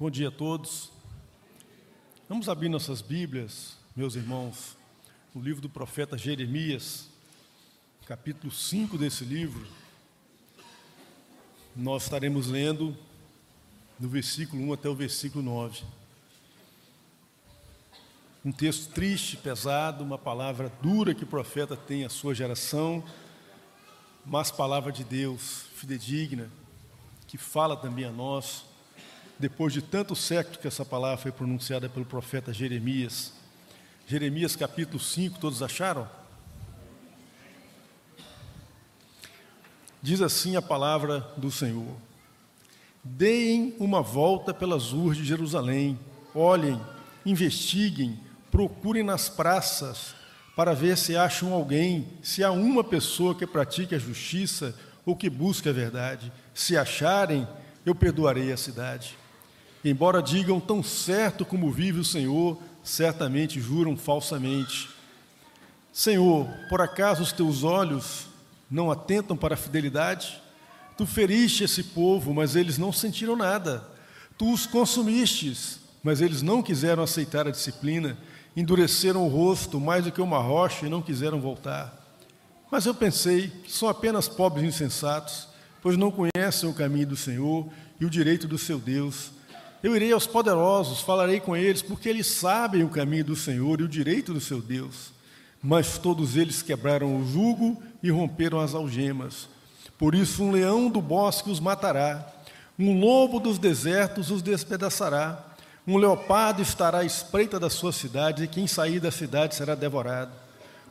Bom dia a todos. Vamos abrir nossas Bíblias, meus irmãos, no livro do profeta Jeremias, capítulo 5 desse livro. Nós estaremos lendo do versículo 1 até o versículo 9. Um texto triste, pesado, uma palavra dura que o profeta tem à sua geração, mas palavra de Deus, fidedigna, que fala também a nós depois de tanto século que essa palavra foi pronunciada pelo profeta Jeremias. Jeremias capítulo 5, todos acharam? Diz assim a palavra do Senhor: Deem uma volta pelas ruas de Jerusalém, olhem, investiguem, procurem nas praças, para ver se acham alguém, se há uma pessoa que pratique a justiça ou que busque a verdade. Se acharem, eu perdoarei a cidade. Embora digam tão certo como vive o Senhor, certamente juram falsamente. Senhor, por acaso os teus olhos não atentam para a fidelidade? Tu feriste esse povo, mas eles não sentiram nada. Tu os consumistes, mas eles não quiseram aceitar a disciplina. Endureceram o rosto mais do que uma rocha e não quiseram voltar. Mas eu pensei que são apenas pobres insensatos, pois não conhecem o caminho do Senhor e o direito do seu Deus. Eu irei aos poderosos, falarei com eles, porque eles sabem o caminho do Senhor e o direito do seu Deus. Mas todos eles quebraram o jugo e romperam as algemas. Por isso, um leão do bosque os matará, um lobo dos desertos os despedaçará. Um leopardo estará à espreita da sua cidade, e quem sair da cidade será devorado.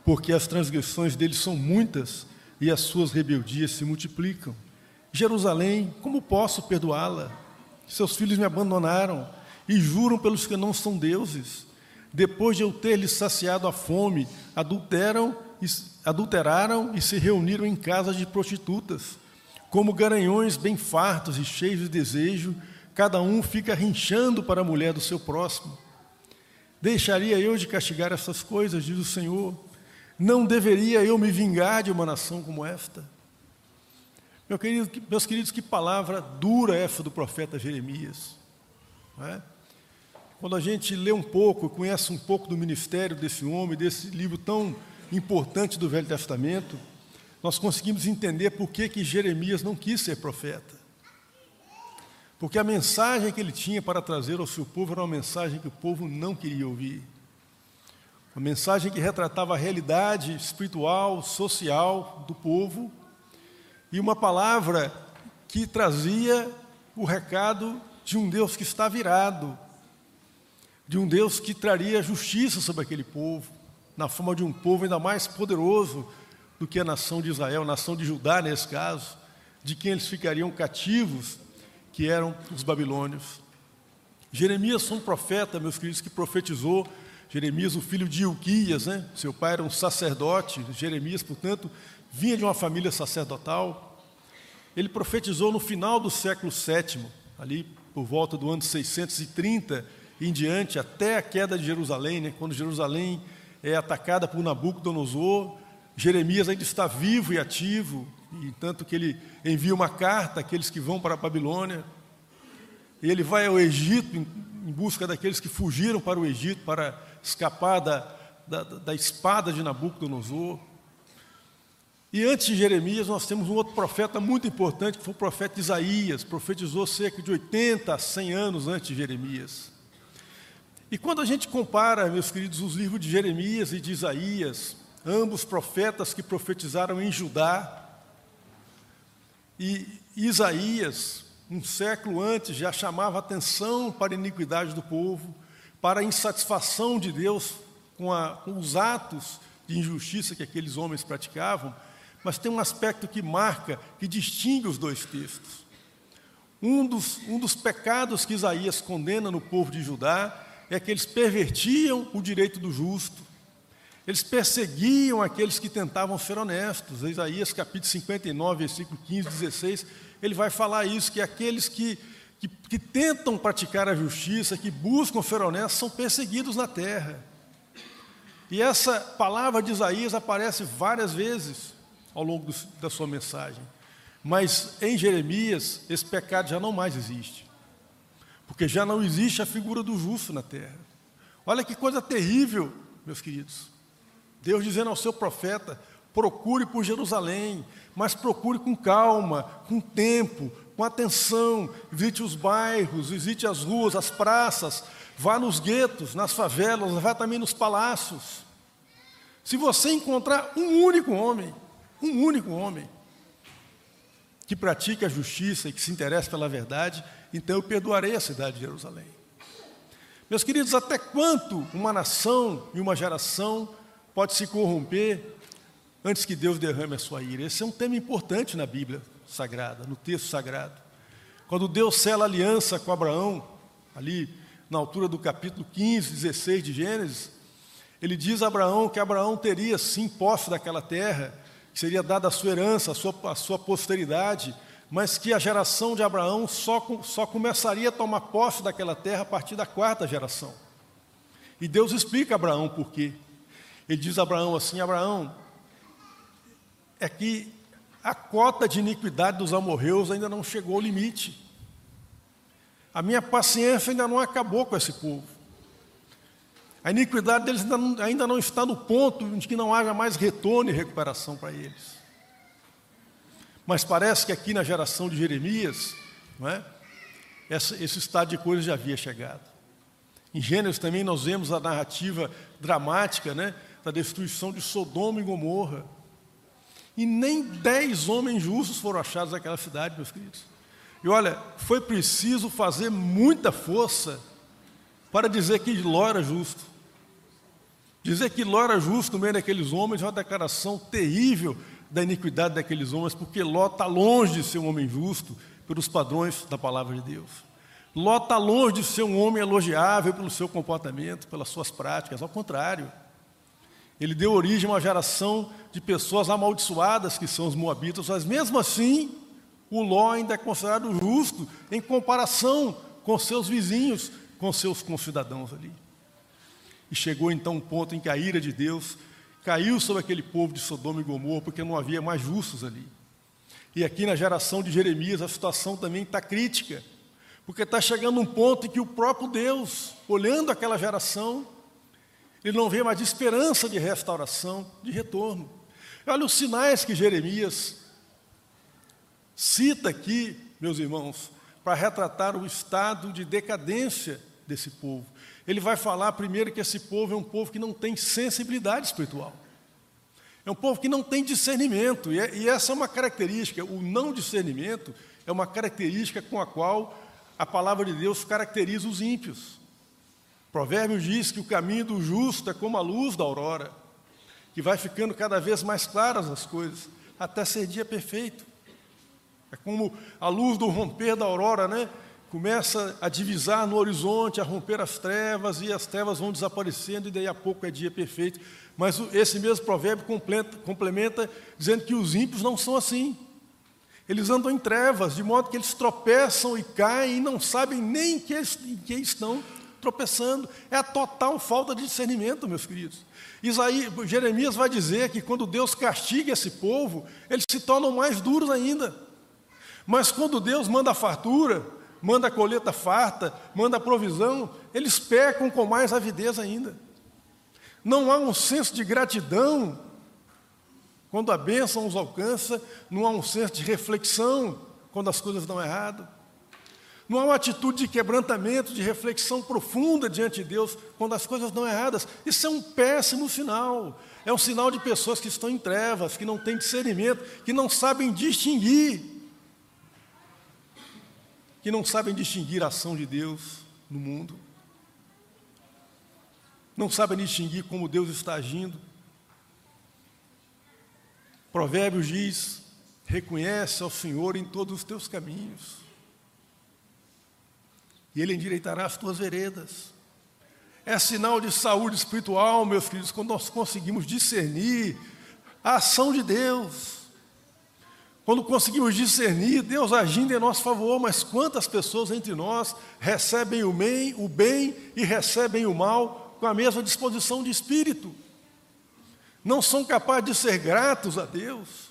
Porque as transgressões deles são muitas e as suas rebeldias se multiplicam. Jerusalém, como posso perdoá-la? Seus filhos me abandonaram e juram pelos que não são deuses. Depois de eu ter lhes saciado a fome, adulteram, adulteraram e se reuniram em casas de prostitutas. Como garanhões bem fartos e cheios de desejo, cada um fica rinchando para a mulher do seu próximo. Deixaria eu de castigar essas coisas, diz o Senhor? Não deveria eu me vingar de uma nação como esta? Meu querido, meus queridos, que palavra dura essa do profeta Jeremias. É? Quando a gente lê um pouco, conhece um pouco do ministério desse homem, desse livro tão importante do Velho Testamento, nós conseguimos entender por que, que Jeremias não quis ser profeta. Porque a mensagem que ele tinha para trazer ao seu povo era uma mensagem que o povo não queria ouvir. Uma mensagem que retratava a realidade espiritual, social do povo e uma palavra que trazia o recado de um Deus que está virado, de um Deus que traria justiça sobre aquele povo, na forma de um povo ainda mais poderoso do que a nação de Israel, a nação de Judá nesse caso, de quem eles ficariam cativos, que eram os babilônios. Jeremias foi um profeta, meus queridos, que profetizou. Jeremias, o filho de Ilquias, né? seu pai era um sacerdote. Jeremias, portanto, vinha de uma família sacerdotal. Ele profetizou no final do século VII, ali por volta do ano 630 em diante, até a queda de Jerusalém, né, quando Jerusalém é atacada por Nabucodonosor. Jeremias ainda está vivo e ativo, e tanto que ele envia uma carta àqueles que vão para a Babilônia. Ele vai ao Egito em, em busca daqueles que fugiram para o Egito para escapar da, da, da espada de Nabucodonosor. E antes de Jeremias, nós temos um outro profeta muito importante, que foi o profeta Isaías, profetizou cerca de 80 a 100 anos antes de Jeremias. E quando a gente compara, meus queridos, os livros de Jeremias e de Isaías, ambos profetas que profetizaram em Judá, e Isaías, um século antes, já chamava atenção para a iniquidade do povo, para a insatisfação de Deus com, a, com os atos de injustiça que aqueles homens praticavam, mas tem um aspecto que marca, que distingue os dois textos. Um dos, um dos pecados que Isaías condena no povo de Judá é que eles pervertiam o direito do justo, eles perseguiam aqueles que tentavam ser honestos. Isaías capítulo 59, versículo 15, 16, ele vai falar isso, que aqueles que, que, que tentam praticar a justiça, que buscam ser honestos, são perseguidos na terra. E essa palavra de Isaías aparece várias vezes ao longo do, da sua mensagem. Mas em Jeremias, esse pecado já não mais existe. porque já não existe a figura do justo na terra. Olha que coisa terrível, meus queridos. Deus dizendo ao seu profeta: procure por Jerusalém, mas procure com calma, com tempo, com atenção. Visite os bairros, visite as ruas, as praças, vá nos guetos, nas favelas, vá também nos palácios. Se você encontrar um único homem, um único homem, que pratique a justiça e que se interesse pela verdade, então eu perdoarei a cidade de Jerusalém. Meus queridos, até quanto uma nação e uma geração pode se corromper antes que Deus derrame a sua ira? Esse é um tema importante na Bíblia Sagrada, no texto sagrado. Quando Deus sela aliança com Abraão, ali na altura do capítulo 15, 16 de Gênesis, ele diz a Abraão que Abraão teria sim posse daquela terra, que seria dada a sua herança, a sua, a sua posteridade, mas que a geração de Abraão só, só começaria a tomar posse daquela terra a partir da quarta geração. E Deus explica a Abraão por quê. Ele diz a Abraão assim: Abraão, é que a cota de iniquidade dos amorreus ainda não chegou ao limite. A minha paciência ainda não acabou com esse povo. A iniquidade deles ainda não, ainda não está no ponto de que não haja mais retorno e recuperação para eles. Mas parece que aqui na geração de Jeremias, não é? esse, estado de coisas já havia chegado. Em Gênesis também nós vemos a narrativa dramática né, da destruição de Sodoma e Gomorra. E nem dez homens justos foram achados naquela cidade, meus queridos. E olha, foi preciso fazer muita força para dizer que Ló era justo. Dizer que Ló era justo no meio daqueles homens é uma declaração terrível da iniquidade daqueles homens, porque Ló está longe de ser um homem justo pelos padrões da palavra de Deus. Ló está longe de ser um homem elogiável pelo seu comportamento, pelas suas práticas, ao contrário. Ele deu origem a uma geração de pessoas amaldiçoadas, que são os moabitas, mas mesmo assim, o Ló ainda é considerado justo em comparação com seus vizinhos, com seus concidadãos ali. E chegou então um ponto em que a ira de Deus caiu sobre aquele povo de Sodoma e Gomorra, porque não havia mais justos ali. E aqui na geração de Jeremias a situação também está crítica, porque está chegando um ponto em que o próprio Deus, olhando aquela geração, ele não vê mais de esperança de restauração, de retorno. Olha os sinais que Jeremias cita aqui, meus irmãos, para retratar o estado de decadência desse povo. Ele vai falar primeiro que esse povo é um povo que não tem sensibilidade espiritual. É um povo que não tem discernimento, e, é, e essa é uma característica, o não discernimento é uma característica com a qual a palavra de Deus caracteriza os ímpios. Provérbios diz que o caminho do justo é como a luz da aurora, que vai ficando cada vez mais claras as coisas, até ser dia perfeito. É como a luz do romper da aurora, né? Começa a divisar no horizonte, a romper as trevas, e as trevas vão desaparecendo, e daí a pouco é dia perfeito. Mas esse mesmo provérbio complementa, dizendo que os ímpios não são assim. Eles andam em trevas, de modo que eles tropeçam e caem e não sabem nem em que, em que estão tropeçando. É a total falta de discernimento, meus queridos. Isaías, Jeremias vai dizer que quando Deus castiga esse povo, eles se tornam mais duros ainda. Mas quando Deus manda fartura, manda a colheita farta, manda a provisão, eles pecam com mais avidez ainda. Não há um senso de gratidão quando a bênção os alcança, não há um senso de reflexão quando as coisas dão errado. Não há uma atitude de quebrantamento, de reflexão profunda diante de Deus quando as coisas dão erradas. Isso é um péssimo sinal. É um sinal de pessoas que estão em trevas, que não têm discernimento, que não sabem distinguir que não sabem distinguir a ação de Deus no mundo, não sabem distinguir como Deus está agindo. Provérbios diz: reconhece ao Senhor em todos os teus caminhos, e Ele endireitará as tuas veredas. É sinal de saúde espiritual, meus queridos, quando nós conseguimos discernir a ação de Deus quando conseguimos discernir Deus agindo em nosso favor, mas quantas pessoas entre nós recebem o bem, o bem e recebem o mal com a mesma disposição de espírito? Não são capazes de ser gratos a Deus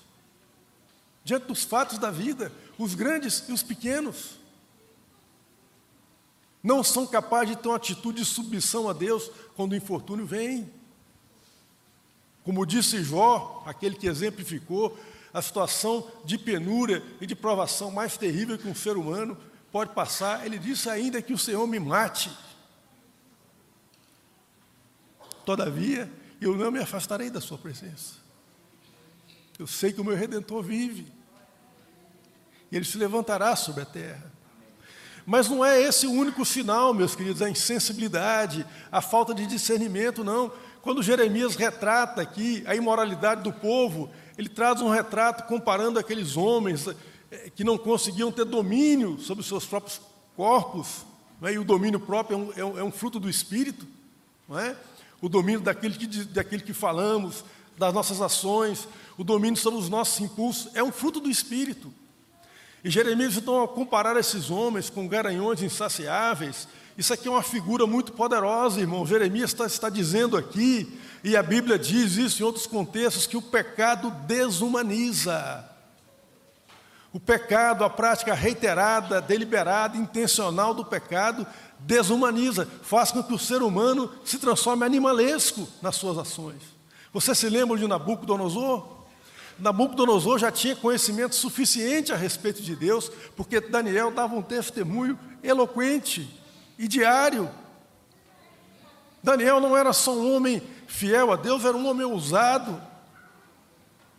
diante dos fatos da vida, os grandes e os pequenos. não são capazes de ter uma atitude de submissão a Deus quando o infortúnio vem. Como disse Jó, aquele que exemplificou a situação de penúria e de provação mais terrível que um ser humano pode passar, ele disse ainda que o Senhor me mate. Todavia, eu não me afastarei da sua presença. Eu sei que o meu redentor vive. E ele se levantará sobre a terra. Mas não é esse o único sinal, meus queridos, a insensibilidade, a falta de discernimento, não. Quando Jeremias retrata aqui a imoralidade do povo, ele traz um retrato comparando aqueles homens eh, que não conseguiam ter domínio sobre os seus próprios corpos, é? e o domínio próprio é um, é um, fruto do espírito, é? o domínio daquele que, daquele que falamos, das nossas ações, o domínio sobre os nossos impulsos, é um fruto do espírito. E Jeremias, então, ao comparar esses homens com garanhões insaciáveis, isso aqui é uma figura muito poderosa, irmão. Jeremias está, está dizendo aqui, e a Bíblia diz isso em outros contextos, que o pecado desumaniza. O pecado, a prática reiterada, deliberada, intencional do pecado, desumaniza, faz com que o ser humano se transforme animalesco nas suas ações. Você se lembra de Nabucodonosor? Nabucodonosor já tinha conhecimento suficiente a respeito de Deus, porque Daniel dava um testemunho eloquente e diário. Daniel não era só um homem fiel a Deus, era um homem ousado,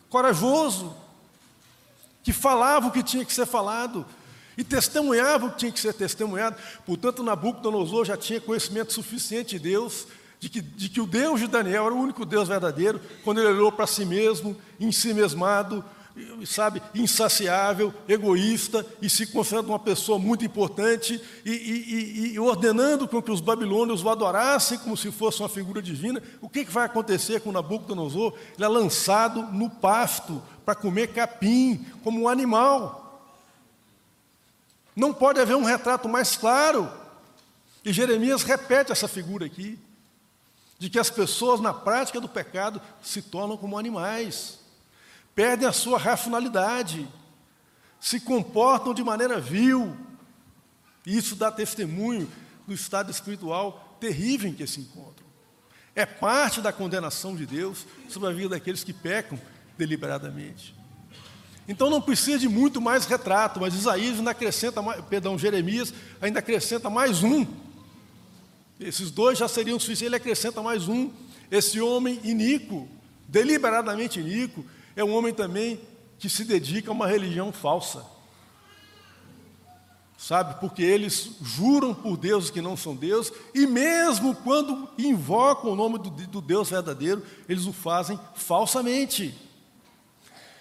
corajoso, que falava o que tinha que ser falado e testemunhava o que tinha que ser testemunhado. Portanto, Nabucodonosor já tinha conhecimento suficiente de Deus de que, de que o Deus de Daniel era o único Deus verdadeiro, quando ele olhou para si mesmo, em si mesmado, sabe, insaciável, egoísta e se considerando uma pessoa muito importante e, e, e, ordenando com que os babilônios o adorassem como se fosse uma figura divina, o que, que vai acontecer com Nabucodonosor? Ele é lançado no pasto para comer capim, como um animal. Não pode haver um retrato mais claro. E Jeremias repete essa figura aqui de que as pessoas, na prática do pecado, se tornam como animais, perdem a sua racionalidade, se comportam de maneira vil. Isso dá testemunho do estado espiritual terrível em que se encontram. É parte da condenação de Deus sobre a vida daqueles que pecam deliberadamente. Então não precisa de muito mais retrato, mas Isaías ainda acrescenta, perdão, Jeremias ainda acrescenta mais um esses dois já seriam suficientes, ele acrescenta mais um. Esse homem iníquo, deliberadamente iníquo, é um homem também que se dedica a uma religião falsa. Sabe, porque eles juram por deuses que não são Deus, e mesmo quando invocam o nome do, do Deus verdadeiro, eles o fazem falsamente.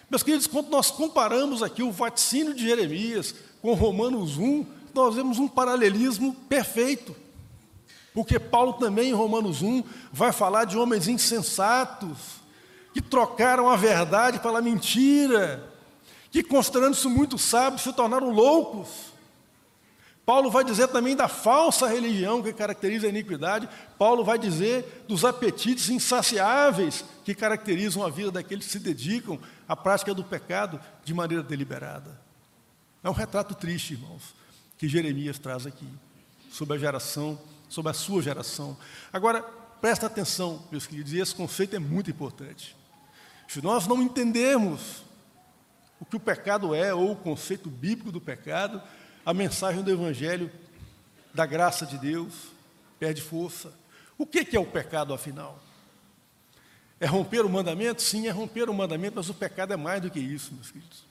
Meus queridos, quando nós comparamos aqui o vaticínio de Jeremias com Romanos 1, nós vemos um paralelismo perfeito. Porque Paulo também, em Romanos 1, vai falar de homens insensatos, que trocaram a verdade pela mentira, que, considerando-se muito sábios, se tornaram loucos. Paulo vai dizer também da falsa religião que caracteriza a iniquidade. Paulo vai dizer dos apetites insaciáveis que caracterizam a vida daqueles que se dedicam à prática do pecado de maneira deliberada. É um retrato triste, irmãos, que Jeremias traz aqui, sobre a geração sobre a sua geração. Agora, presta atenção, meus queridos, e esse conceito é muito importante. Se nós não entendermos o que o pecado é, ou o conceito bíblico do pecado, a mensagem do Evangelho da graça de Deus perde força. O que é o pecado, afinal? É romper o mandamento? Sim, é romper o mandamento, mas o pecado é mais do que isso, meus queridos.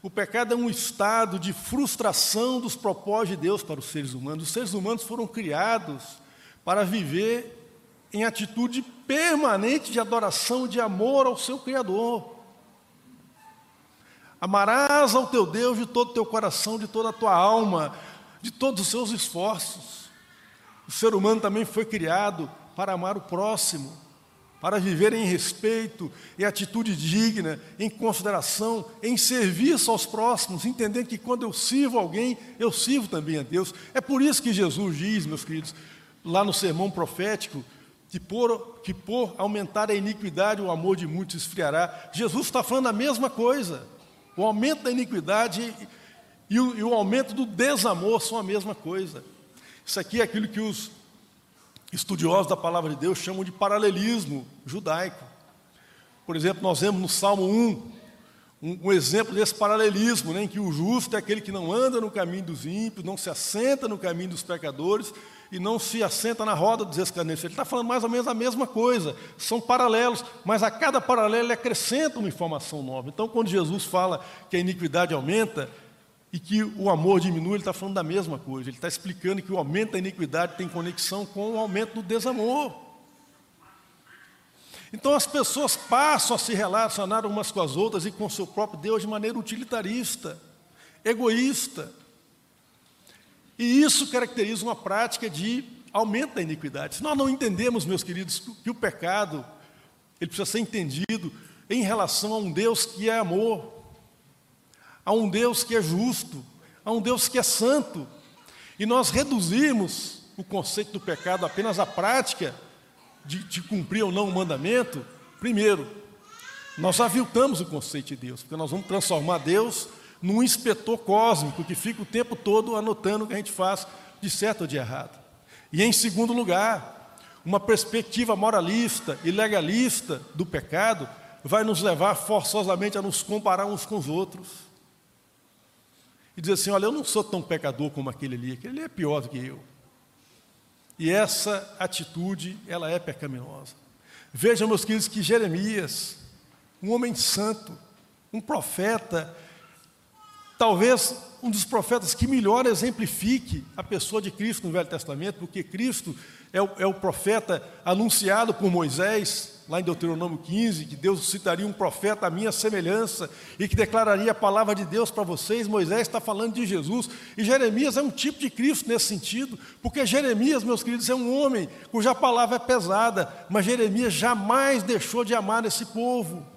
O pecado é um estado de frustração dos propósitos de Deus para os seres humanos. Os seres humanos foram criados para viver em atitude permanente de adoração, de amor ao seu Criador. Amarás ao teu Deus de todo o teu coração, de toda a tua alma, de todos os seus esforços. O ser humano também foi criado para amar o próximo para viver em respeito, em atitude digna, em consideração, em serviço aos próximos, entendendo que quando eu sirvo alguém, eu sirvo também a Deus. É por isso que Jesus diz, meus queridos, lá no sermão profético, que por, que por aumentar a iniquidade o amor de muitos esfriará. Jesus está falando a mesma coisa. O aumento da iniquidade e o, e o aumento do desamor são a mesma coisa. Isso aqui é aquilo que os estudiosos da palavra de Deus chamam de paralelismo judaico. Por exemplo, nós vemos no Salmo 1 um, um, exemplo desse paralelismo, né, em que o justo é aquele que não anda no caminho dos ímpios, não se assenta no caminho dos pecadores e não se assenta na roda dos escarnecedores. Ele está falando mais ou menos a mesma coisa, são paralelos, mas a cada paralelo ele acrescenta uma informação nova. Então, quando Jesus fala que a iniquidade aumenta, e que o amor diminui, ele está falando da mesma coisa. Ele está explicando que o aumento da iniquidade tem conexão com o aumento do desamor. Então as pessoas passam a se relacionar umas com as outras e com o seu próprio Deus de maneira utilitarista, egoísta. E isso caracteriza uma prática de aumento da iniquidade. Se nós não entendemos, meus queridos, que o pecado ele precisa ser entendido em relação a um Deus que é amor, a um Deus que é justo, a um Deus que é santo. E nós reduzimos o conceito do pecado apenas à prática de, de cumprir ou não o mandamento. Primeiro, nós aviltamos o conceito de Deus, porque nós vamos transformar Deus num inspetor cósmico que fica o tempo todo anotando o que a gente faz de certo ou de errado. E em segundo lugar, uma perspectiva moralista e legalista do pecado vai nos levar forçosamente a nos comparar uns com os outros e dizer assim: olha, eu não sou tão pecador como aquele ali, aquele ali é pior do que eu. E essa atitude, ela é pecaminosa. Vejam, meus queridos, que Jeremias, um homem santo, um profeta, talvez um dos profetas que melhor exemplifique a pessoa de Cristo no Velho Testamento, porque Cristo é o, é o profeta anunciado por Moisés, lá em Deuteronômio 15, que Deus citaria um profeta à minha semelhança e que declararia a palavra de Deus para vocês. Moisés está falando de Jesus. E Jeremias é um tipo de Cristo nesse sentido, porque Jeremias, meus queridos, é um homem cuja palavra é pesada, mas Jeremias jamais deixou de amar esse povo.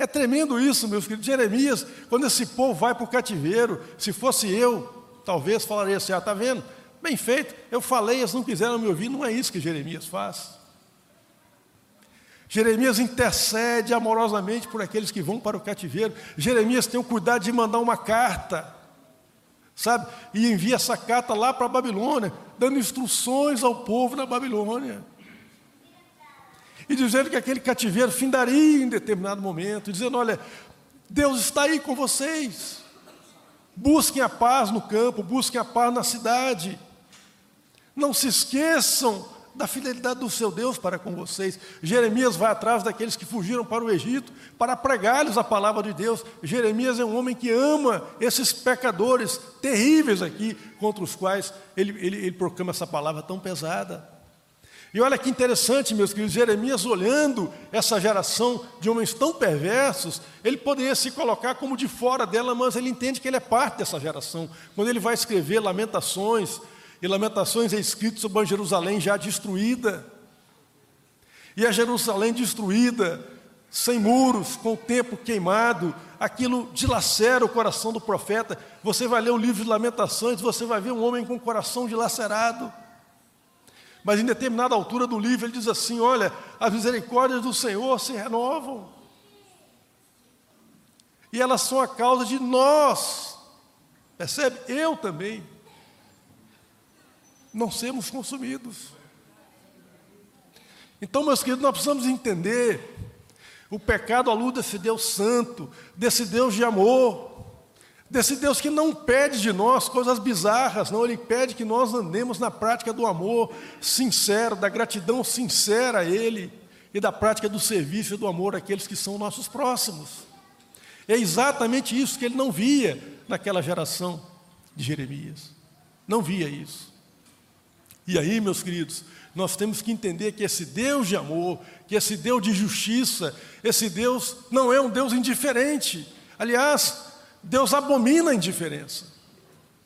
É tremendo isso, meus queridos. Jeremias, quando esse povo vai para o cativeiro, se fosse eu, talvez falaria assim: ah, está vendo? Bem feito, eu falei, eles não quiseram me ouvir. Não é isso que Jeremias faz. Jeremias intercede amorosamente por aqueles que vão para o cativeiro. Jeremias tem o cuidado de mandar uma carta, sabe? E envia essa carta lá para a Babilônia, dando instruções ao povo da Babilônia. E dizendo que aquele cativeiro findaria em determinado momento, dizendo: olha, Deus está aí com vocês. Busquem a paz no campo, busquem a paz na cidade. Não se esqueçam da fidelidade do seu Deus para com vocês. Jeremias vai atrás daqueles que fugiram para o Egito para pregar-lhes a palavra de Deus. Jeremias é um homem que ama esses pecadores terríveis aqui, contra os quais ele, ele, ele proclama essa palavra tão pesada. E olha que interessante, meus queridos, Jeremias olhando essa geração de homens tão perversos, ele poderia se colocar como de fora dela, mas ele entende que ele é parte dessa geração. Quando ele vai escrever Lamentações, e Lamentações é escrito sobre a Jerusalém já destruída. E a Jerusalém destruída, sem muros, com o tempo queimado, aquilo dilacera o coração do profeta. Você vai ler o livro de Lamentações, você vai ver um homem com o coração dilacerado. Mas em determinada altura do livro ele diz assim: Olha, as misericórdias do Senhor se renovam. E elas são a causa de nós. Percebe? Eu também não sermos consumidos. Então, meus queridos, nós precisamos entender o pecado à luz desse Deus santo, desse Deus de amor, desse Deus que não pede de nós coisas bizarras, não, Ele pede que nós andemos na prática do amor sincero, da gratidão sincera a Ele e da prática do serviço e do amor àqueles que são nossos próximos. É exatamente isso que ele não via naquela geração de Jeremias. Não via isso. E aí, meus queridos, nós temos que entender que esse Deus de amor, que esse Deus de justiça, esse Deus não é um Deus indiferente. Aliás, Deus abomina a indiferença.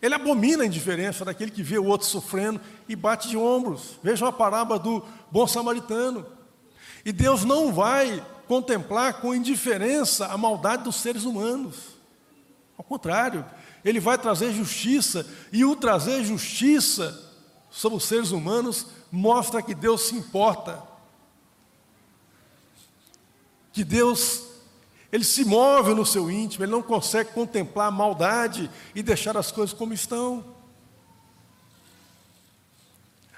Ele abomina a indiferença daquele que vê o outro sofrendo e bate de ombros. Vejam a parábola do bom samaritano. E Deus não vai contemplar com indiferença a maldade dos seres humanos. Ao contrário, ele vai trazer justiça, e o trazer justiça sobre os seres humanos mostra que Deus se importa. Que Deus, ele se move no seu íntimo, ele não consegue contemplar a maldade e deixar as coisas como estão.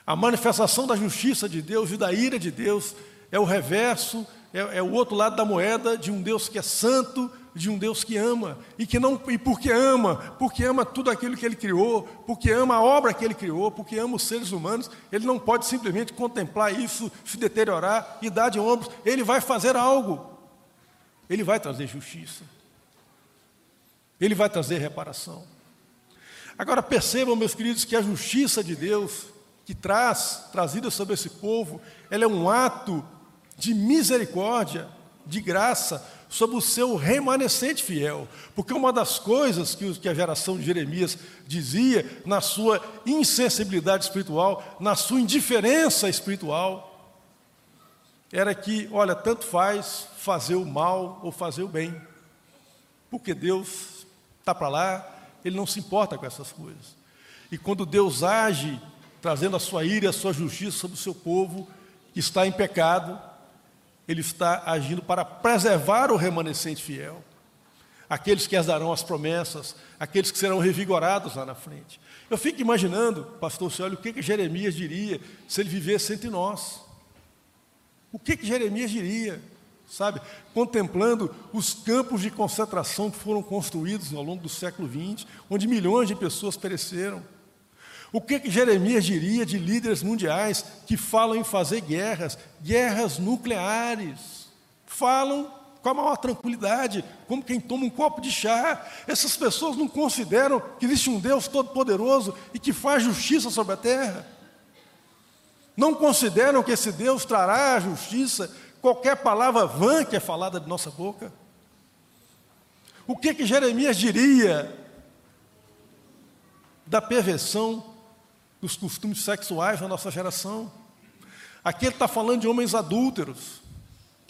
A manifestação da justiça de Deus e da ira de Deus é o reverso, é, é, o outro lado da moeda de um Deus que é santo, de um Deus que ama e que não e porque ama, porque ama tudo aquilo que Ele criou, porque ama a obra que Ele criou, porque ama os seres humanos, Ele não pode simplesmente contemplar isso se deteriorar e dar de ombros. Ele vai fazer algo. Ele vai trazer justiça. Ele vai trazer reparação. Agora percebam, meus queridos, que a justiça de Deus que traz, trazida sobre esse povo, ela é um ato de misericórdia, de graça, sobre o seu remanescente fiel. Porque uma das coisas que a geração de Jeremias dizia, na sua insensibilidade espiritual, na sua indiferença espiritual, era que, olha, tanto faz fazer o mal ou fazer o bem, porque Deus está para lá, Ele não se importa com essas coisas. E quando Deus age trazendo a sua ira e a sua justiça sobre o seu povo que está em pecado, ele está agindo para preservar o remanescente fiel. Aqueles que darão as promessas, aqueles que serão revigorados lá na frente. Eu fico imaginando, pastor, você olha o que, que Jeremias diria se ele vivesse entre nós. O que, que Jeremias diria, sabe? Contemplando os campos de concentração que foram construídos ao longo do século XX, onde milhões de pessoas pereceram o que, que Jeremias diria de líderes mundiais que falam em fazer guerras, guerras nucleares? Falam com a maior tranquilidade, como quem toma um copo de chá. Essas pessoas não consideram que existe um Deus todo-poderoso e que faz justiça sobre a terra. Não consideram que esse Deus trará a justiça, qualquer palavra vã que é falada de nossa boca. O que, que Jeremias diria da perversão dos costumes sexuais da nossa geração. Aqui ele está falando de homens adúlteros,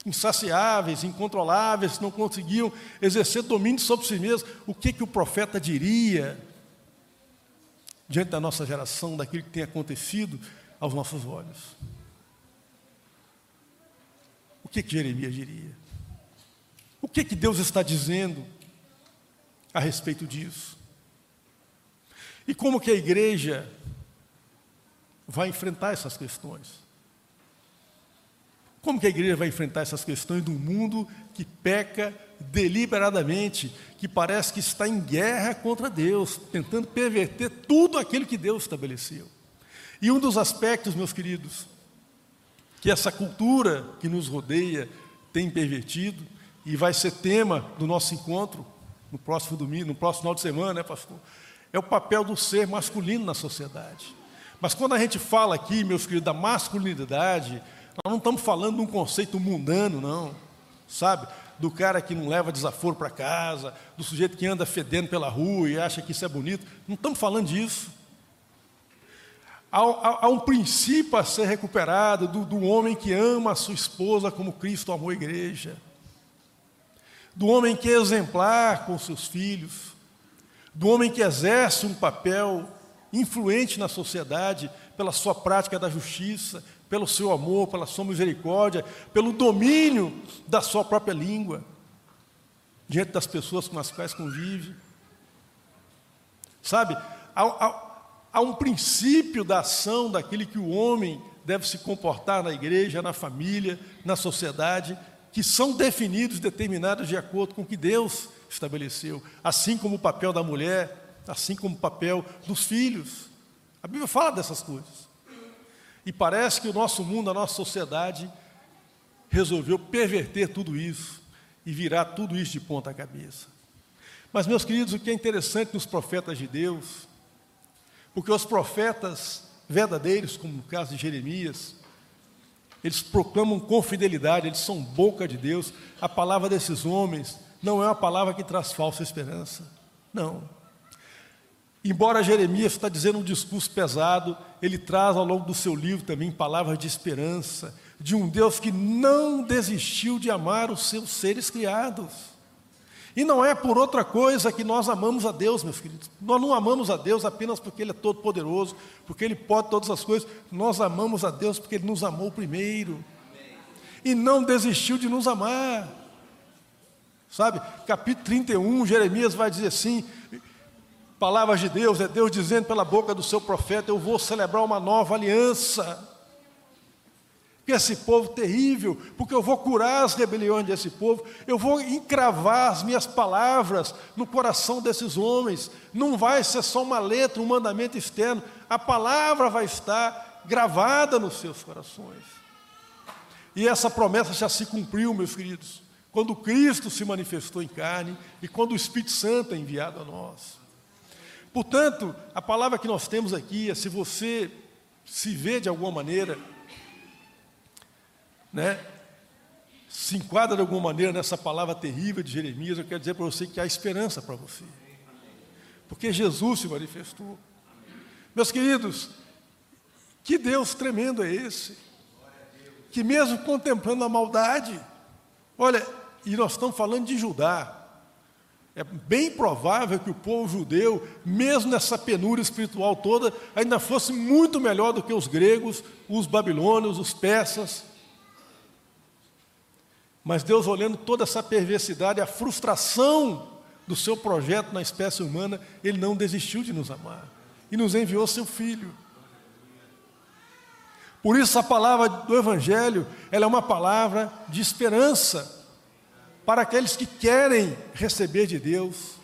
insaciáveis, incontroláveis, não conseguiam exercer domínio sobre si mesmos. O que, que o profeta diria diante da nossa geração, daquilo que tem acontecido aos nossos olhos? O que, que Jeremias diria? O que, que Deus está dizendo a respeito disso? E como que a igreja vai enfrentar essas questões. Como que a igreja vai enfrentar essas questões do mundo que peca deliberadamente, que parece que está em guerra contra Deus, tentando perverter tudo aquilo que Deus estabeleceu? E um dos aspectos, meus queridos, que essa cultura que nos rodeia tem pervertido, e vai ser tema do nosso encontro no próximo domingo, no próximo final de semana, né, pastor? É o papel do ser masculino na sociedade. Mas quando a gente fala aqui, meus queridos, da masculinidade, nós não estamos falando de um conceito mundano, não. Sabe? Do cara que não leva desaforo para casa, do sujeito que anda fedendo pela rua e acha que isso é bonito. Não estamos falando disso. Há, há, há um princípio a ser recuperado do, do homem que ama a sua esposa como Cristo amou a igreja. Do homem que é exemplar com seus filhos. Do homem que exerce um papel influente na sociedade pela sua prática da justiça, pelo seu amor, pela sua misericórdia, pelo domínio da sua própria língua, diante das pessoas com as quais convive. Sabe, há, há, há um princípio da ação daquele que o homem deve se comportar na igreja, na família, na sociedade, que são definidos, determinados de acordo com o que Deus estabeleceu, assim como o papel da mulher assim como o papel dos filhos. A Bíblia fala dessas coisas. E parece que o nosso mundo, a nossa sociedade, resolveu perverter tudo isso e virar tudo isso de ponta cabeça. Mas, meus queridos, o que é interessante nos profetas de Deus, porque os profetas verdadeiros, como no caso de Jeremias, eles proclamam com fidelidade, eles são boca de Deus. A palavra desses homens não é uma palavra que traz falsa esperança. Não. Embora Jeremias está dizendo um discurso pesado, ele traz ao longo do seu livro também palavras de esperança, de um Deus que não desistiu de amar os seus seres criados. E não é por outra coisa que nós amamos a Deus, meus queridos. Nós não amamos a Deus apenas porque Ele é todo poderoso, porque Ele pode todas as coisas. Nós amamos a Deus porque Ele nos amou primeiro. E não desistiu de nos amar. Sabe, capítulo 31, Jeremias vai dizer assim: Palavras de Deus é Deus dizendo pela boca do seu profeta: Eu vou celebrar uma nova aliança. Que esse povo terrível, porque eu vou curar as rebeliões desse povo, eu vou encravar as minhas palavras no coração desses homens. Não vai ser só uma letra, um mandamento externo, a palavra vai estar gravada nos seus corações. E essa promessa já se cumpriu, meus queridos, quando Cristo se manifestou em carne e quando o Espírito Santo é enviado a nós. Portanto, a palavra que nós temos aqui é: se você se vê de alguma maneira, né, se enquadra de alguma maneira nessa palavra terrível de Jeremias, eu quero dizer para você que há esperança para você. Porque Jesus se manifestou. Meus queridos, que Deus tremendo é esse? Que mesmo contemplando a maldade, olha, e nós estamos falando de Judá, é bem provável que o povo judeu, mesmo nessa penúria espiritual toda, ainda fosse muito melhor do que os gregos, os babilônios, os persas. Mas Deus, olhando toda essa perversidade, a frustração do seu projeto na espécie humana, Ele não desistiu de nos amar e nos enviou seu Filho. Por isso, a palavra do Evangelho ela é uma palavra de esperança para aqueles que querem receber de Deus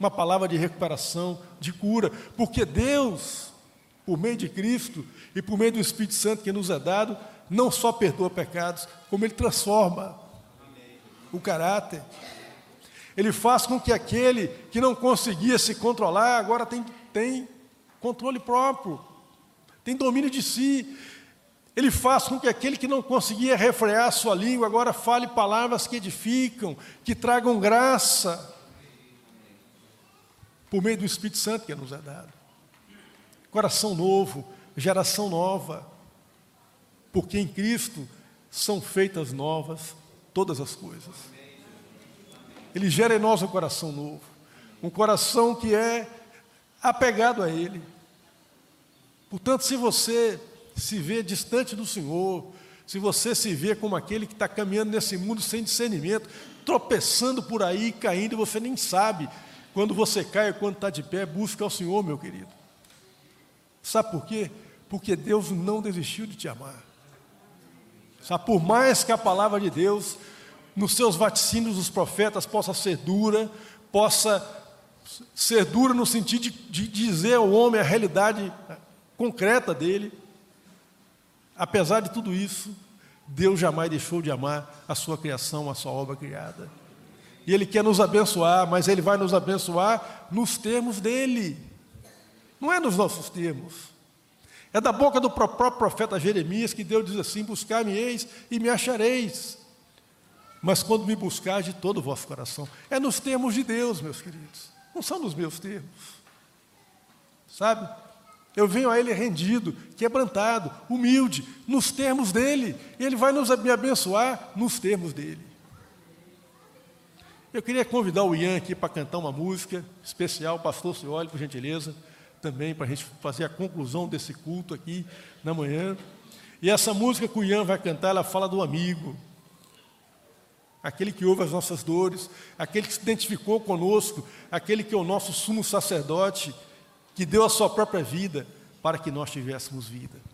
uma palavra de recuperação, de cura, porque Deus, por meio de Cristo e por meio do Espírito Santo que nos é dado, não só perdoa pecados, como Ele transforma o caráter. Ele faz com que aquele que não conseguia se controlar, agora tem, tem controle próprio, tem domínio de si. Ele faz com que aquele que não conseguia refrear sua língua agora fale palavras que edificam, que tragam graça, por meio do Espírito Santo que nos é dado. Coração novo, geração nova, porque em Cristo são feitas novas todas as coisas. Ele gera em nós um coração novo, um coração que é apegado a Ele. Portanto, se você se vê distante do Senhor, se você se vê como aquele que está caminhando nesse mundo sem discernimento, tropeçando por aí, caindo, você nem sabe quando você cai ou quando está de pé, busca ao Senhor, meu querido. Sabe por quê? Porque Deus não desistiu de te amar. Sabe, por mais que a palavra de Deus, nos seus vaticínios dos profetas, possa ser dura, possa ser dura no sentido de, de dizer ao homem a realidade concreta dele, Apesar de tudo isso, Deus jamais deixou de amar a sua criação, a sua obra criada. E Ele quer nos abençoar, mas Ele vai nos abençoar nos termos dele, não é nos nossos termos. É da boca do próprio profeta Jeremias que Deus diz assim: Buscar-me-eis e me achareis. Mas quando me buscar de todo o vosso coração, é nos termos de Deus, meus queridos, não são nos meus termos. Sabe? Eu venho a Ele rendido, quebrantado, humilde, nos termos dele. E Ele vai nos me abençoar nos termos dele. Eu queria convidar o Ian aqui para cantar uma música especial, pastor, olhe, por gentileza, também para a gente fazer a conclusão desse culto aqui na manhã. E essa música que o Ian vai cantar, ela fala do amigo, aquele que ouve as nossas dores, aquele que se identificou conosco, aquele que é o nosso sumo sacerdote que deu a sua própria vida para que nós tivéssemos vida.